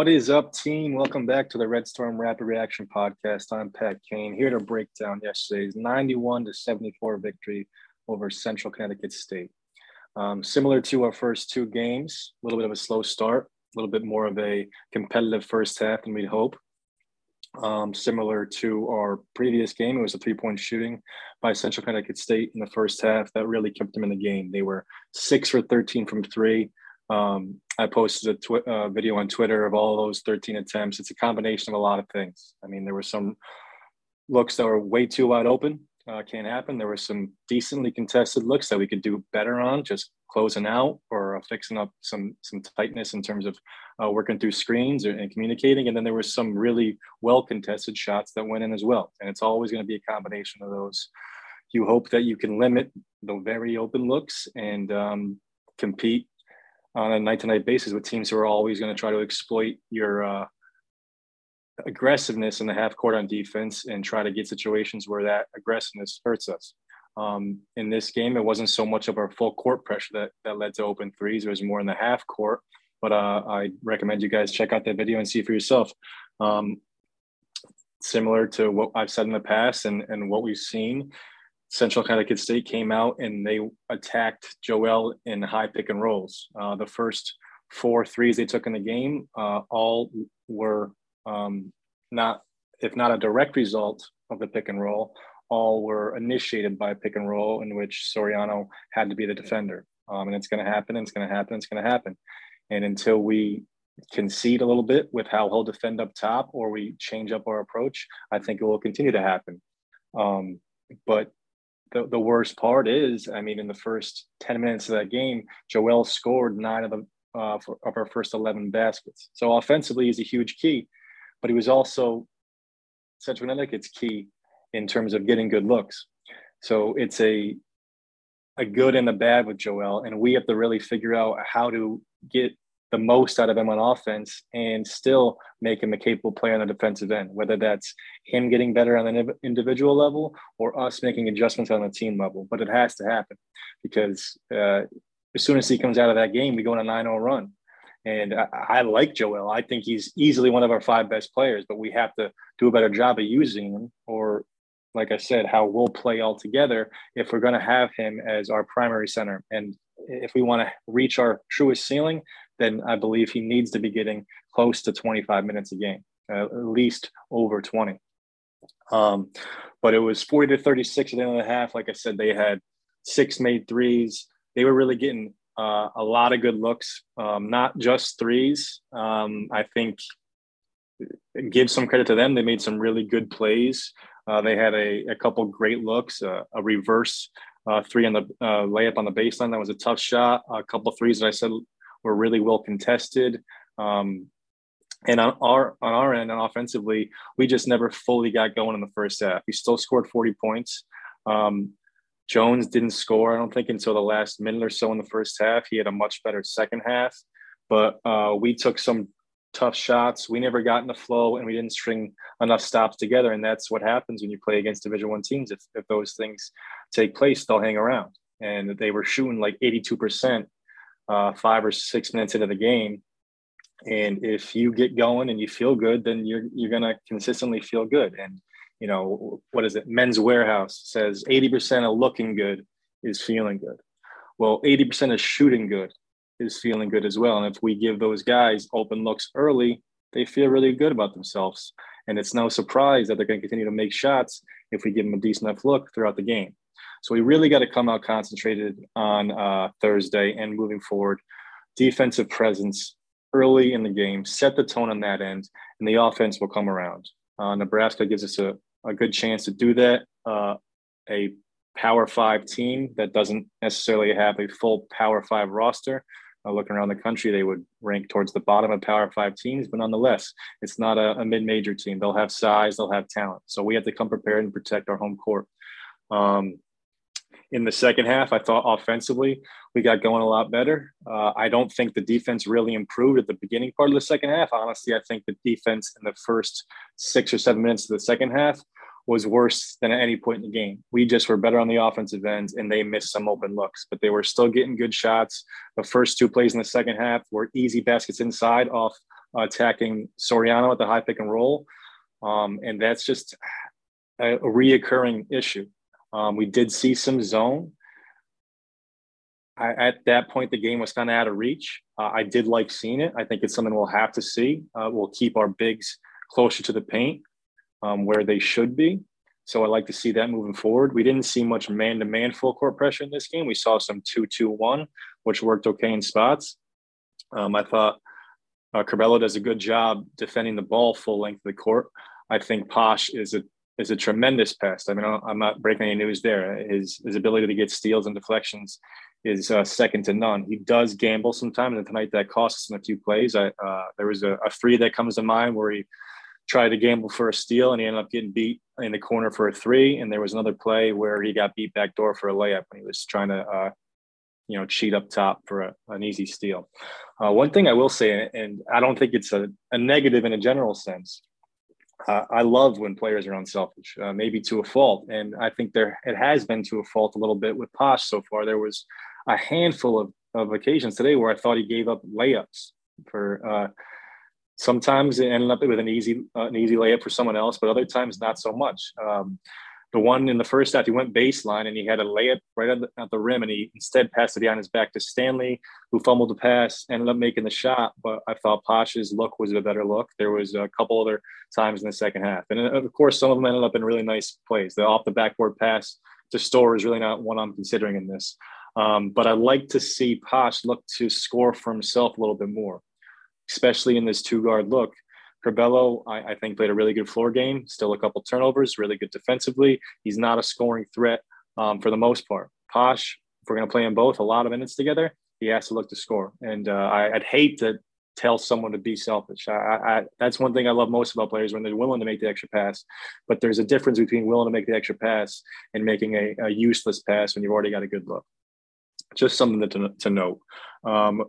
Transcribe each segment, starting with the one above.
What is up, team? Welcome back to the Red Storm Rapid Reaction Podcast. I'm Pat Kane here to break down yesterday's 91 to 74 victory over Central Connecticut State. Um, similar to our first two games, a little bit of a slow start, a little bit more of a competitive first half than we'd hope. Um, similar to our previous game, it was a three point shooting by Central Connecticut State in the first half that really kept them in the game. They were six for 13 from three. Um, I posted a tw- uh, video on Twitter of all those 13 attempts. It's a combination of a lot of things. I mean, there were some looks that were way too wide open. Uh, can't happen. There were some decently contested looks that we could do better on, just closing out or uh, fixing up some some tightness in terms of uh, working through screens or, and communicating. And then there were some really well contested shots that went in as well. And it's always going to be a combination of those. You hope that you can limit the very open looks and um, compete on a night to night basis with teams who are always going to try to exploit your uh, aggressiveness in the half court on defense and try to get situations where that aggressiveness hurts us. Um, in this game, it wasn't so much of our full court pressure that, that led to open threes. It was more in the half court. But uh, I recommend you guys check out that video and see for yourself. Um, similar to what I've said in the past and, and what we've seen, Central Connecticut State came out and they attacked Joel in high pick and rolls. Uh, the first four threes they took in the game uh, all were um, not, if not a direct result of the pick and roll, all were initiated by pick and roll in which Soriano had to be the defender. Um, and it's going to happen, it's going to happen, it's going to happen. And until we concede a little bit with how he'll defend up top or we change up our approach, I think it will continue to happen. Um, but the, the worst part is, I mean, in the first 10 minutes of that game, Joel scored nine of the uh, for, of our first 11 baskets. So offensively, he's a huge key, but he was also Central Connecticut's key in terms of getting good looks. So it's a a good and a bad with Joel, and we have to really figure out how to get the most out of him on offense and still make him a capable player on the defensive end, whether that's him getting better on an individual level or us making adjustments on the team level. But it has to happen because uh, as soon as he comes out of that game, we go on a 9 0 run. And I, I, like Joel. I think he's easily one of our five best players, but we have to do a better job of using him or like I said, how we'll play all together if we're going to have him as our primary center. And if we want to reach our truest ceiling, then I believe he needs to be getting close to 25 minutes a game, at least over 20. Um, but it was 40 to 36 at the end of the half. Like I said, they had six made threes. They were really getting uh, a lot of good looks, um, not just threes. Um, I think give some credit to them. They made some really good plays. Uh, they had a, a couple great looks, uh, a reverse uh, three on the uh, layup on the baseline. That was a tough shot. A couple threes that I said were really well contested. Um, and on our on our end, and offensively, we just never fully got going in the first half. We still scored 40 points. Um, Jones didn't score, I don't think, until the last minute or so in the first half. He had a much better second half, but uh, we took some tough shots. We never got in the flow and we didn't string enough stops together. And that's what happens when you play against Division One teams. If, if those things take place, they'll hang around. And they were shooting like 82% uh, five or six minutes into the game. And if you get going and you feel good, then you're you're gonna consistently feel good. And you know what is it? Men's Wearhouse says 80% of looking good is feeling good. Well, 80% of shooting good is feeling good as well. And if we give those guys open looks early, they feel really good about themselves. And it's no surprise that they're going to continue to make shots if we give them a decent enough look throughout the game. So we really got to come out concentrated on uh, Thursday and moving forward. Defensive presence early in the game, set the tone on that end, and the offense will come around. Uh, Nebraska gives us a, a good chance to do that. Uh, a Power Five team that doesn't necessarily have a full Power Five roster uh, looking around the country, they would rank towards the bottom of Power Five teams. But nonetheless, it's not a, a mid-major team. They'll have size, they'll have talent. So we have to come prepared and protect our home court. Um, in the second half, I thought offensively we got going a lot better. Uh, I don't think the defense really improved at the beginning part of the second half. Honestly, I think the defense in the first six or seven minutes of the second half was worse than at any point in the game. We just were better on the offensive end and they missed some open looks, but they were still getting good shots. The first two plays in the second half were easy baskets inside off attacking Soriano at the high pick and roll. Um, and that's just a, a reoccurring issue. Um, we did see some zone. I, at that point, the game was kind of out of reach. Uh, I did like seeing it. I think it's something we'll have to see. Uh, we'll keep our bigs closer to the paint um, where they should be. So I like to see that moving forward. We didn't see much man to man full court pressure in this game. We saw some 2 2 1, which worked okay in spots. Um, I thought uh, Curbelo does a good job defending the ball full length of the court. I think Posh is a is a tremendous pest. I mean, I'm not breaking any news there. His his ability to get steals and deflections is uh, second to none. He does gamble sometimes, and tonight that costs him a few plays. I, uh, there was a, a three that comes to mind where he tried to gamble for a steal and he ended up getting beat in the corner for a three. And there was another play where he got beat back door for a layup when he was trying to, uh, you know, cheat up top for a, an easy steal. Uh, one thing I will say, and I don't think it's a, a negative in a general sense. Uh, I love when players are unselfish, uh, maybe to a fault, and I think there it has been to a fault a little bit with Posh so far. There was a handful of, of occasions today where I thought he gave up layups for uh, sometimes it ended up with an easy uh, an easy layup for someone else, but other times not so much. Um, the one in the first half, he went baseline and he had a layup right at the, at the, rim, and he instead passed it behind his back to Stanley, who fumbled the pass, ended up making the shot. But I thought Posh's look was a better look. There was a couple other times in the second half, and uh, of course, some of them ended up in really nice plays. The off the backboard pass to Storr is really not one I'm considering in this. Um, but I like to see Posh look to score for himself a little bit more especially in this two guard look. Curbelo, I, I, think, played a really good floor game, still a couple turnovers, really good defensively. He's not a scoring threat um, for the most part. Posh, if we're going to play them both a lot of minutes together, he has to look to score. And uh, I, would hate to tell someone to be selfish. I, I, that's one thing I love most about players when they're willing to make the extra pass. But there's a difference between willing to make the extra pass and making a, a useless pass when you've already got a good look. Just something to, to note. Um,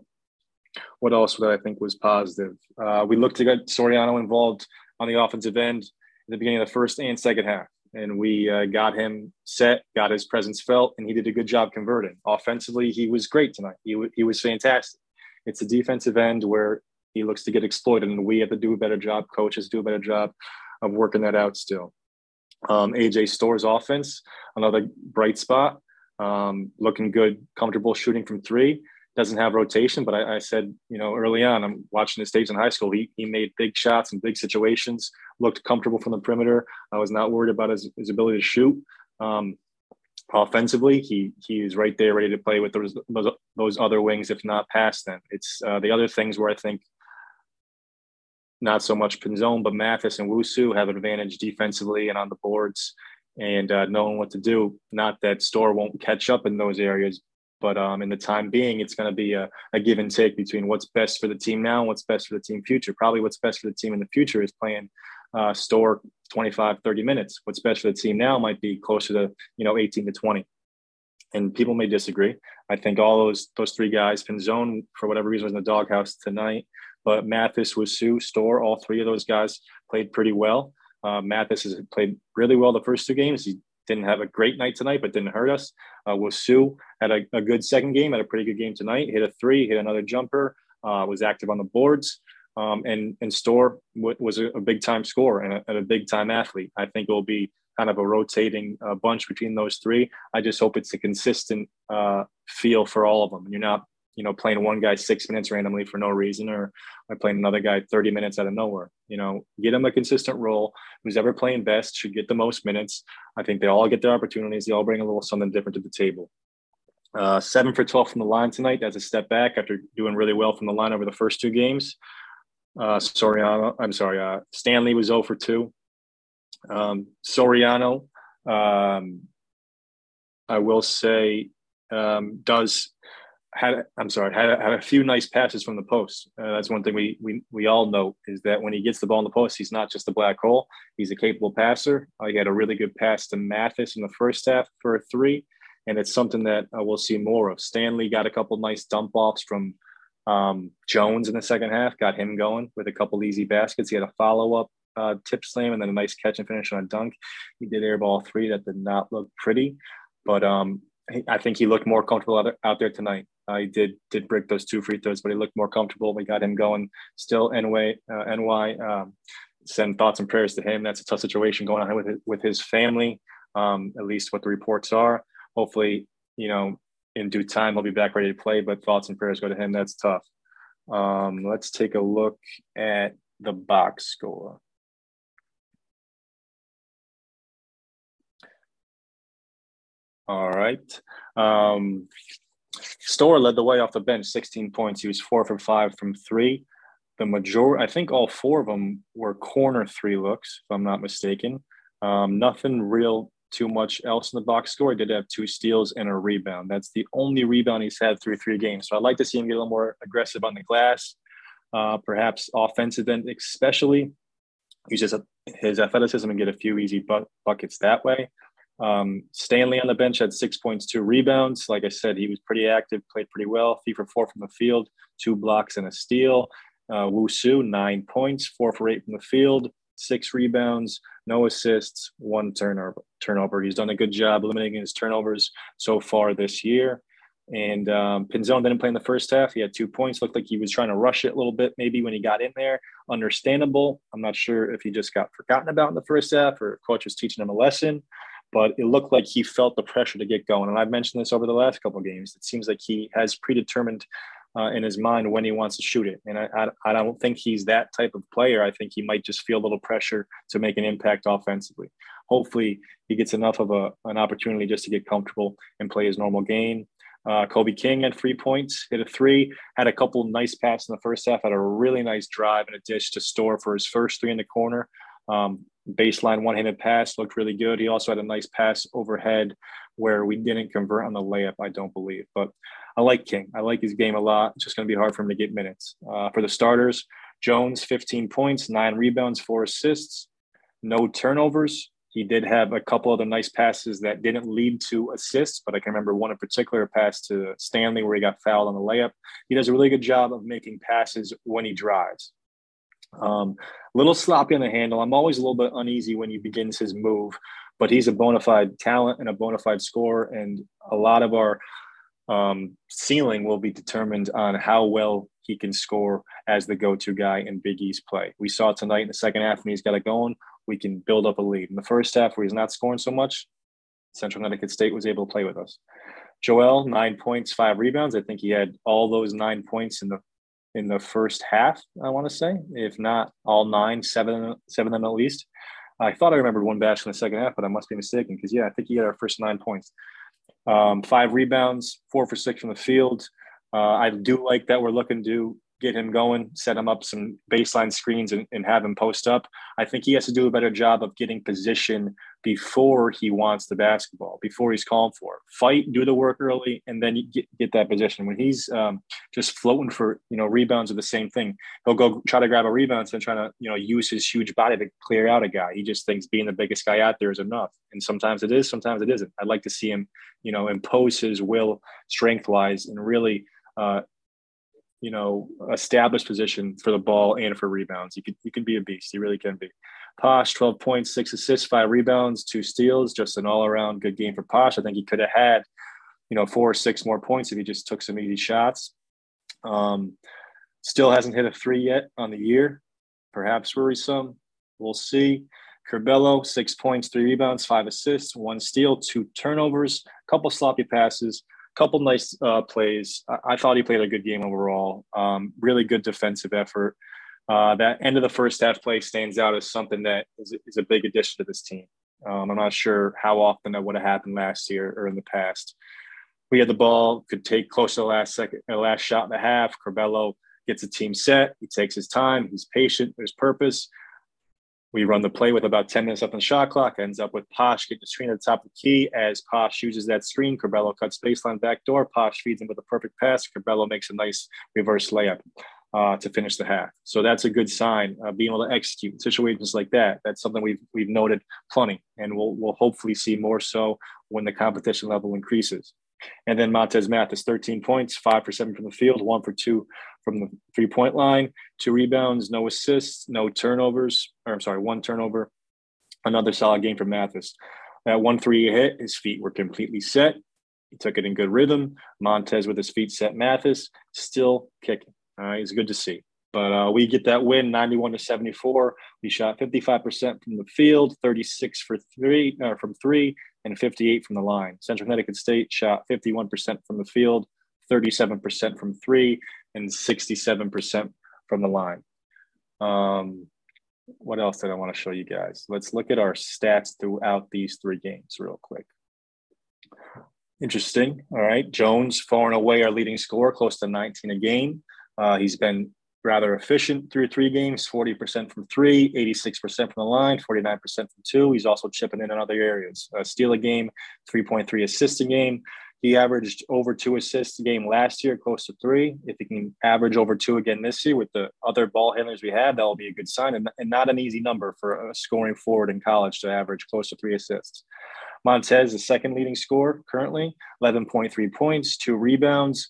what else would I think was positive? Uh, we looked to get Soriano involved on the offensive end in the beginning of the first and second half. And we uh, got him set, got his presence felt, and he did a good job converting. Offensively, he was great tonight. He, w- he was fantastic. It's a defensive end where he looks to get exploited, and we have to do a better job. Coaches do a better job of working that out still. Um, AJ Storr's offense, another bright spot, um, looking good, comfortable shooting from three doesn't have rotation. But I, I, said, you know, early on, I'm watching his tapes in high school. He, he made big shots in big situations, looked comfortable from the perimeter. I was not worried about his, his ability to shoot. Um, offensively, he he is right there, ready to play with those those, those other wings, if not past them. It's uh, the other things where I think not so much Pinzon, but Mathis and Wusu have an advantage defensively and on the boards and uh, knowing what to do. Not that Storr won't catch up in those areas, but um, in the time being, it's going to be a, a, give and take between what's best for the team now and what's best for the team future. Probably what's best for the team in the future is playing uh, Storr 25, 30 minutes. What's best for the team now might be closer to, you know, 18 to 20. And people may disagree. I think all those those three guys, Pinzon, for whatever reason, was in the doghouse tonight. But Mathis, Wusu, Storr, all three of those guys played pretty well. Uh, Mathis has played really well the first two games. He didn't have a great night tonight, but didn't hurt us. Uh, Wusu had a, a, good second game, had a pretty good game tonight. Hit a three, hit another jumper, uh, was active on the boards, um, and and Storr w- was a, a, big time scorer and a, and a, big time athlete. I think it will be kind of a rotating uh, bunch between those three. I just hope it's a consistent uh, feel for all of them. and You're not you know, playing one guy six minutes randomly for no reason, or I playing another guy 30 minutes out of nowhere. You know, get him a consistent role. Who's ever playing best should get the most minutes. I think they all get their opportunities. They all bring a little something different to the table. Uh, seven for 12 from the line tonight. That's a step back after doing really well from the line over the first two games. Uh, Soriano, I'm sorry, uh, Stanley was 0 for 2. Um, Soriano, um, I will say, um, does had I'm sorry had, had a few nice passes from the post. Uh, that's one thing we we we all know is that when he gets the ball in the post, he's not just a black hole. He's a capable passer. Uh, he had a really good pass to Mathis in the first half for a three, and it's something that uh, we'll see more of. Stanley got a couple nice dump offs from um, Jones in the second half, got him going with a couple easy baskets. He had a follow up uh, tip slam and then a nice catch and finish on a dunk. He did airball three that did not look pretty, but um, I think he looked more comfortable out out there tonight. Uh, he did did break those two free throws, but he looked more comfortable. We got him going. Still, NY, uh, NY um, send thoughts and prayers to him. That's a tough situation going on with his, with his family. Um, at least what the reports are. Hopefully, you know, in due time he'll be back ready to play. But thoughts and prayers go to him. That's tough. Um, let's take a look at the box score. All right. Um, Storr led the way off the bench, 16 points. He was four for five from three. The majority, I think all four of them were corner three looks, if I'm not mistaken. Um, nothing real too much else in the box score. He did have two steals and a rebound. That's the only rebound he's had through three games. So I'd like to see him get a little more aggressive on the glass, uh, perhaps offensive end, especially. Use his, his athleticism and get a few easy bu- buckets that way. Um, Stanley on the bench had six points, two rebounds. Like I said, he was pretty active, played pretty well. Three for four from the field, two blocks and a steal. Uh, Wusu, nine points, four for eight from the field, six rebounds, no assists, one turnover. Turnover. He's done a good job limiting his turnovers so far this year. And um, Pinzon didn't play in the first half. He had two points. Looked like he was trying to rush it a little bit, maybe when he got in there. Understandable. I'm not sure if he just got forgotten about in the first half or coach was teaching him a lesson but it looked like he felt the pressure to get going. And I've mentioned this over the last couple of games. It seems like he has predetermined uh, in his mind when he wants to shoot it. And I, I, I, don't think he's that type of player. I think he might just feel a little pressure to make an impact offensively. Hopefully, he gets enough of a, an opportunity just to get comfortable and play his normal game. Uh, Kolby King had three points, hit a three, had a couple nice passes in the first half, had a really nice drive and a dish to Storr for his first three in the corner. Um, baseline one-handed pass looked really good. He also had a nice pass overhead where we didn't convert on the layup, I don't believe. But I like King. I like his game a lot. It's just going to be hard for him to get minutes. Uh, for the starters, Jones, 15 points, nine rebounds, four assists, no turnovers. He did have a couple other nice passes that didn't lead to assists, but I can remember one in particular pass to Stanley where he got fouled on the layup. He does a really good job of making passes when he drives. Um, a little sloppy on the handle. I'm always a little bit uneasy when he begins his move, but he's a bona fide talent and a bona fide scorer. And a lot of our um, ceiling will be determined on how well he can score as the go to guy in Big East play. We saw tonight in the second half when he's got it going, we can build up a lead. In the first half, where he's not scoring so much, Central Connecticut State was able to play with us. Joel, nine points, five rebounds. I think he had all those nine points in the in the first half. I want to say, if not all nine, seven, seven of them at least. I thought I remembered one batch in the second half, but I must be mistaken because yeah, I think he had our first nine points, um, five rebounds, four for six from the field. Uh, I do like that we're looking to get him going, set him up some baseline screens, and, and, have him post up. I think he has to do a better job of getting position before he wants the basketball, before he's calling for. Fight, do the work early, and then get, get that position. When he's um, just floating for you know rebounds are the same thing. He'll go try to grab a rebound and try to you know use his huge body to clear out a guy. He just thinks being the biggest guy out there is enough, and sometimes it is, sometimes it isn't. I'd like to see him you know impose his will strength wise and really uh, you know, established position for the ball and for rebounds. You could you can be a beast. You really can be. Posh, 12 points, six assists, five rebounds, two steals, just an all-around good game for Posh. I think he could have had, you know, four or six more points if he just took some easy shots. Um, still hasn't hit a three yet on the year. Perhaps worrisome. We'll see. Curbelo, six points, three rebounds, five assists, one steal, two turnovers, a couple sloppy passes couple nice uh, plays. I-, I, thought he played a good game overall. Um, really good defensive effort. Uh, that end of the first half play stands out as something that is, is a big addition to this team. Um, I'm not sure how often that would have happened last year or in the past. We had the ball, could take close to the last second, the last shot in the half. Curbelo gets the team set. He takes his time. He's patient. There's purpose. We run the play with about 10 minutes up on the shot clock, ends up with Posh getting the screen at the top of the key. As Posh uses that screen, Curbelo cuts baseline back door. Posh feeds him with a perfect pass. Curbelo makes a nice reverse layup uh, to finish the half. So that's a good sign, uh, being able to execute situations like that. That's something we've, we've noted plenty, and we'll, we'll hopefully see more so when the competition level increases. And then Montez Mathis, 13 points, five for seven from the field, one for two from the three point line, two rebounds, no assists, no turnovers, or I'm sorry, one turnover. Another solid game for Mathis. That one three hit, his feet were completely set. he took it in good rhythm. Montez with his feet set. Mathis still kicking. Right, it's good to see. But uh, we get that win, 91 to 74. We shot 55% from the field, 36 for three uh, from three, and 58 from the line. Central Connecticut State shot 51% from the field, 37% from three, and 67% from the line. Um, what else did I want to show you guys? Let's look at our stats throughout these three games real quick. Interesting. All right. Jones, far and away our leading scorer, close to 19 a game. Uh, he's been rather efficient through three games 40% from three, 86% from the line, 49% from two. He's also chipping in in other areas. Uh, steal a game, 3.3 assists a game. He averaged over two assists a game last year, close to three. If he can average over two again this year with the other ball handlers we have, that will be a good sign and, and not an easy number for a scoring forward in college to average close to three assists. Montez, the second leading scorer currently, 11.3 points, two rebounds,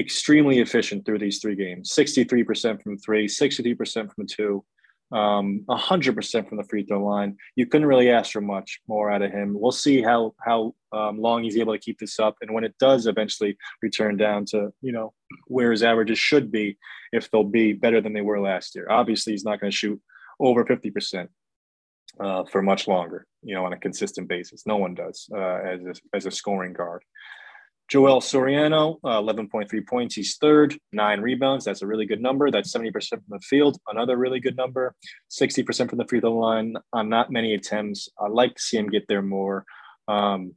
extremely efficient through these three games 63% from three, 63% from two, um, 100% from the free throw line. You couldn't really ask for much more out of him. We'll see how how um, long he's able to keep this up, and when it does eventually return down to you know where his averages should be, if they'll be better than they were last year. Obviously, he's not going to shoot over 50% uh, for much longer, you know, on a consistent basis. No one does uh, as a, as a scoring guard. Joel Soriano, uh, 11.3 points. He's third, nine rebounds. That's a really good number. That's 70% from the field. Another really good number. 60% from the free throw line on not many attempts. I'd like to see him get there more. Um,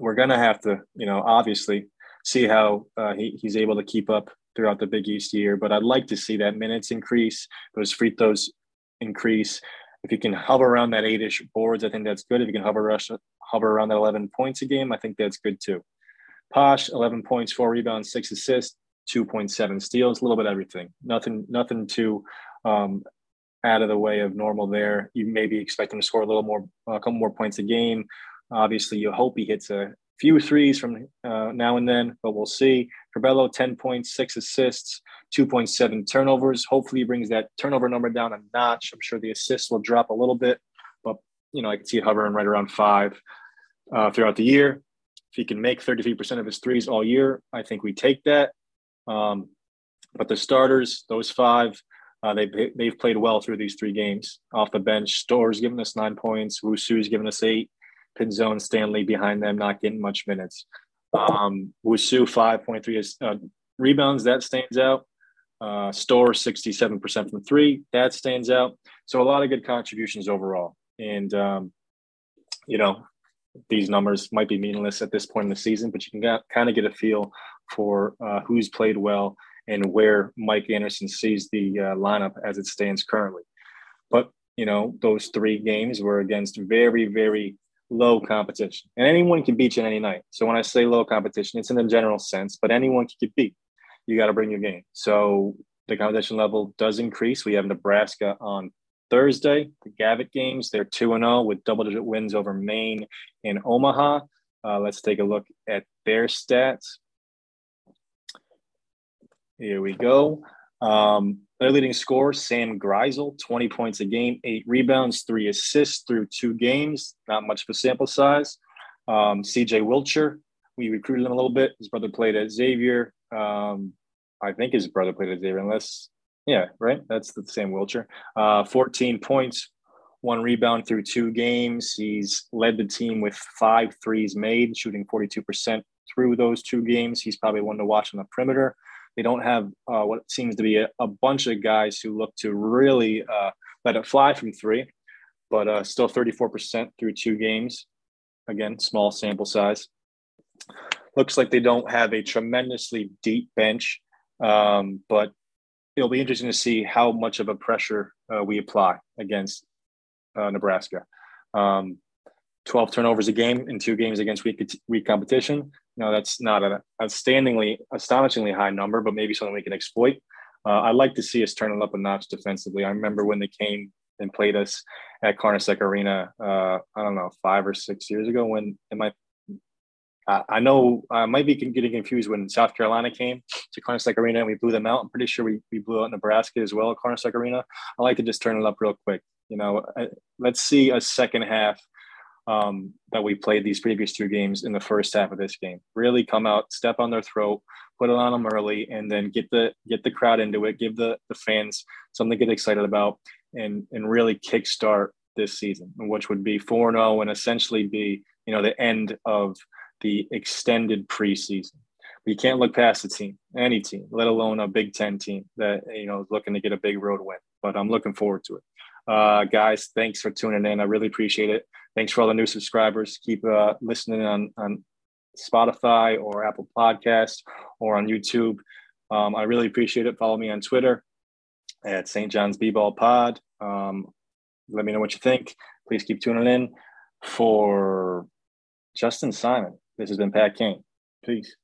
we're going to have to, you know, obviously see how uh, he, he's able to keep up throughout the Big East year. But I'd like to see that minutes increase, those free throws increase. If you can hover around that eight-ish boards, I think that's good. If you can hover rush, hover around that 11 points a game, I think that's good too. Posh, 11 points, four rebounds, six assists, 2.7 steals, a little bit everything. Nothing, nothing too um, out of the way of normal there. You maybe expect him to score a little more, a couple more points a game. Obviously, you hope he hits a few threes from uh, now and then, but we'll see. Curbelo, 10 points, six assists, 2.7 turnovers. Hopefully, he brings that turnover number down a notch. I'm sure the assists will drop a little bit, but you know, I can see it hovering right around five uh, throughout the year. If he can make 33% of his threes all year, I think we take that. Um, but the starters, those five, uh, they've, they've played well through these three games. Off the bench, Storr's given us nine points. Wusu's given us eight. Pinzon, Stanley behind them, not getting much minutes. Um, Wusu, 5.3 uh, rebounds. That stands out. Uh, Storr, 67% from three. That stands out. So a lot of good contributions overall. And, um, you know, these numbers might be meaningless at this point in the season, but you can get, kind of get a feel for uh, who's played well and where Mike Anderson sees the uh, lineup as it stands currently. But you know, those three games were against very, very low competition, and anyone can beat you any night. So when I say low competition, it's in the general sense, but anyone can get beat. You got to bring your game. So the competition level does increase. We have Nebraska on Thursday, the Gavitt games, they're 2 0 with double digit wins over Maine and Omaha. Uh, let's take a look at their stats. Here we go. Um, their leading scorer, Sam Griesel, 20 points a game, eight rebounds, three assists through two games. Not much of a sample size. Um, CJ Wilcher, we recruited him a little bit. His brother played at Xavier. Um, I think his brother played at Xavier, unless yeah, right. That's the same Wilcher. Uh, 14 points, one rebound through two games. He's led the team with five threes made, shooting 42% through those two games. He's probably one to watch on the perimeter. They don't have uh, what seems to be a, a, bunch of guys who look to really uh, let it fly from three, but uh, still 34% through two games. Again, small sample size. Looks like they don't have a tremendously deep bench, um, but it'll be interesting to see how much of a pressure uh, we apply against uh, Nebraska. Um, 12 turnovers a game in two games against weak, weak competition. No, that's not an outstandingly, astonishingly high number, but maybe something we can exploit. Uh, I'd like to see us turn it up a notch defensively. I remember when they came and played us at Carnesecca Arena, uh, I don't know, five or six years ago when it might I know I might be getting confused when South Carolina came to Carnesecca Arena and we blew them out. I'm pretty sure we, we blew out Nebraska as well at Carnesecca Arena. I like to just turn it up real quick. You know, uh, let's see a second half um, that we played these previous two games in the first half of this game. Really come out, step on their throat, put it on them early, and then get the get the crowd into it, give the the fans something to get excited about, and and really kickstart this season, which would be four zero, oh and essentially be you know the end of the extended preseason. But you can't look past the team, any team, let alone a Big Ten team that you know is looking to get a big road win. But I'm looking forward to it. Uh, guys, thanks for tuning in. I really appreciate it. Thanks for all the new subscribers. Keep uh, listening on, on Spotify or Apple Podcasts or on YouTube. Um, I really appreciate it. Follow me on Twitter at St. John's B-Ball Pod. Um, let me know what you think. Please keep tuning in. For Justin Simon, this has been Pat Kane. Peace.